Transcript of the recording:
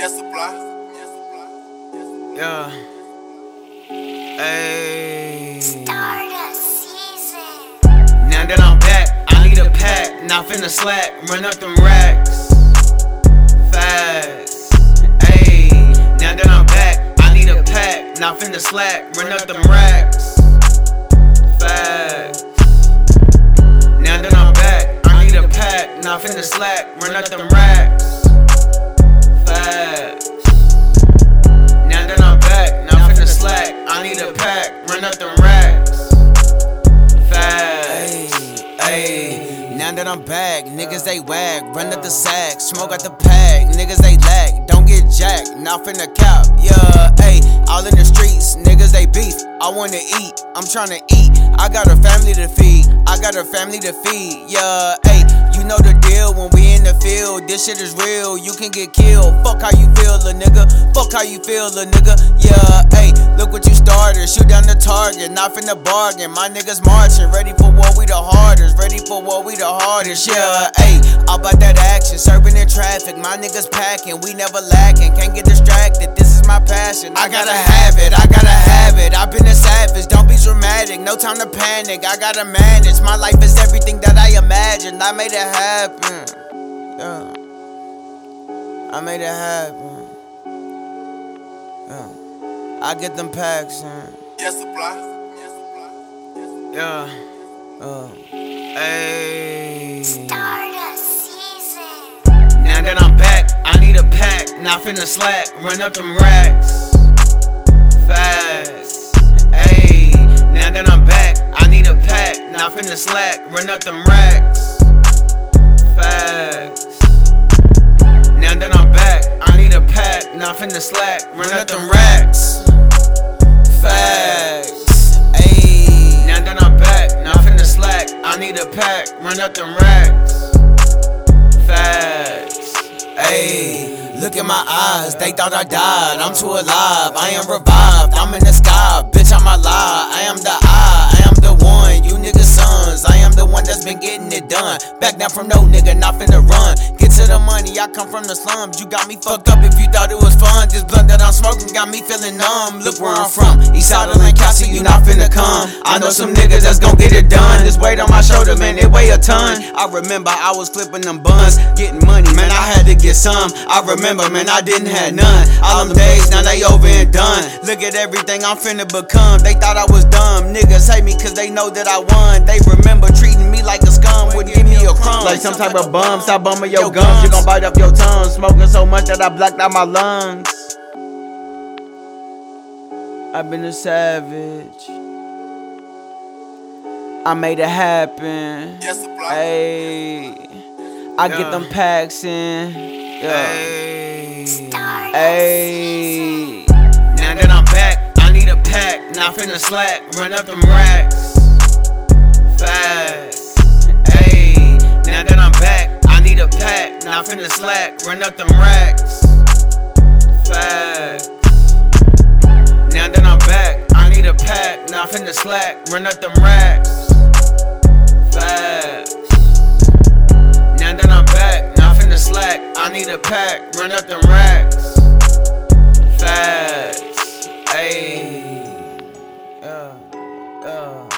Yes, Sxpply. Yeah. Hey. Now that I'm back, I need a pack. Not finna slack, run up them racks. Fast. Hey. Now that I'm back, I need a pack. Not finna slack, run up them racks. Fast. Now that I'm back, I need a pack. Not finna slack, run up them racks. Now that I'm back, niggas they wag, run up the sack, smoke out the pack, niggas they lack, don't get jacked, not finna cap, yeah, ayy, all in the streets, niggas they beef, I wanna eat, I'm tryna eat, I got a family to feed, I got a family to feed, yeah, ayy, you know the deal when we in the field, this shit is real, you can get killed, fuck how you feel, a nigga, fuck how you feel, a nigga, yeah, ayy, shoot down the target, not finna bargain, my niggas marching, ready for war, we the hardest, ready for war, we the hardest, yeah, ayy, all about that action, serving in traffic, my niggas packing, we never lacking, can't get distracted, this is my passion, I gotta have it, I gotta have it, I've been a savage, don't be dramatic, no time to panic, I gotta manage, my life is everything that I imagined, I made it happen, yeah, I made it happen, yeah, I get them packs, in. Yes, Sxpply. Yeah. uh. Hey. Now that I'm back, I need a pack. Not finna slack, run up them racks. Fast. Hey. Now that I'm back, I need a pack. Not finna slack, run up them racks. Fast. Now that I'm back, I need a pack. Not finna slack, run up them racks. Need a pack, run up them racks. Facts. Ayy, look in my eyes, they thought I died. I'm too alive, I am revived. I'm in the sky, bitch, I'm alive. I am the I, I am the one. You niggas sons, I am the one that's been getting it done. Back down from no nigga, not finna run. To the money, I come from the slums. You got me fucked up if you thought it was fun. This blunt that I'm smoking got me feeling numb. Look where I'm from, East Side of Lancaster, you not finna come. I know some niggas that's gon' get it done. This weight on my shoulder, man, it weigh a ton. I remember I was flipping them buns, getting money, man, I had to get some. I remember, man, I didn't have none. All them days, now they over and done. Look at everything I'm finna become. They thought I was dumb. Niggas hate me cause they know that I won. They remember treating me Like some type of bum, stop bumming your gums. You gon' bite off your tongue. Smoking so much that I blacked out my lungs. I've been a savage. I made it happen. Yes. Hey, I get them packs in. Yeah. Hey. Hey. Now that I'm back, I need a pack. Not finna slack, run up them racks. Now I'm finna slack, run up them racks. Facts. Now that I'm back, I need a pack. Now I'm finna slack, run up them racks. Facts. Now that I'm back, now I'm finna slack. I need a pack, run up them racks. Facts. Ayy. Uh, uh.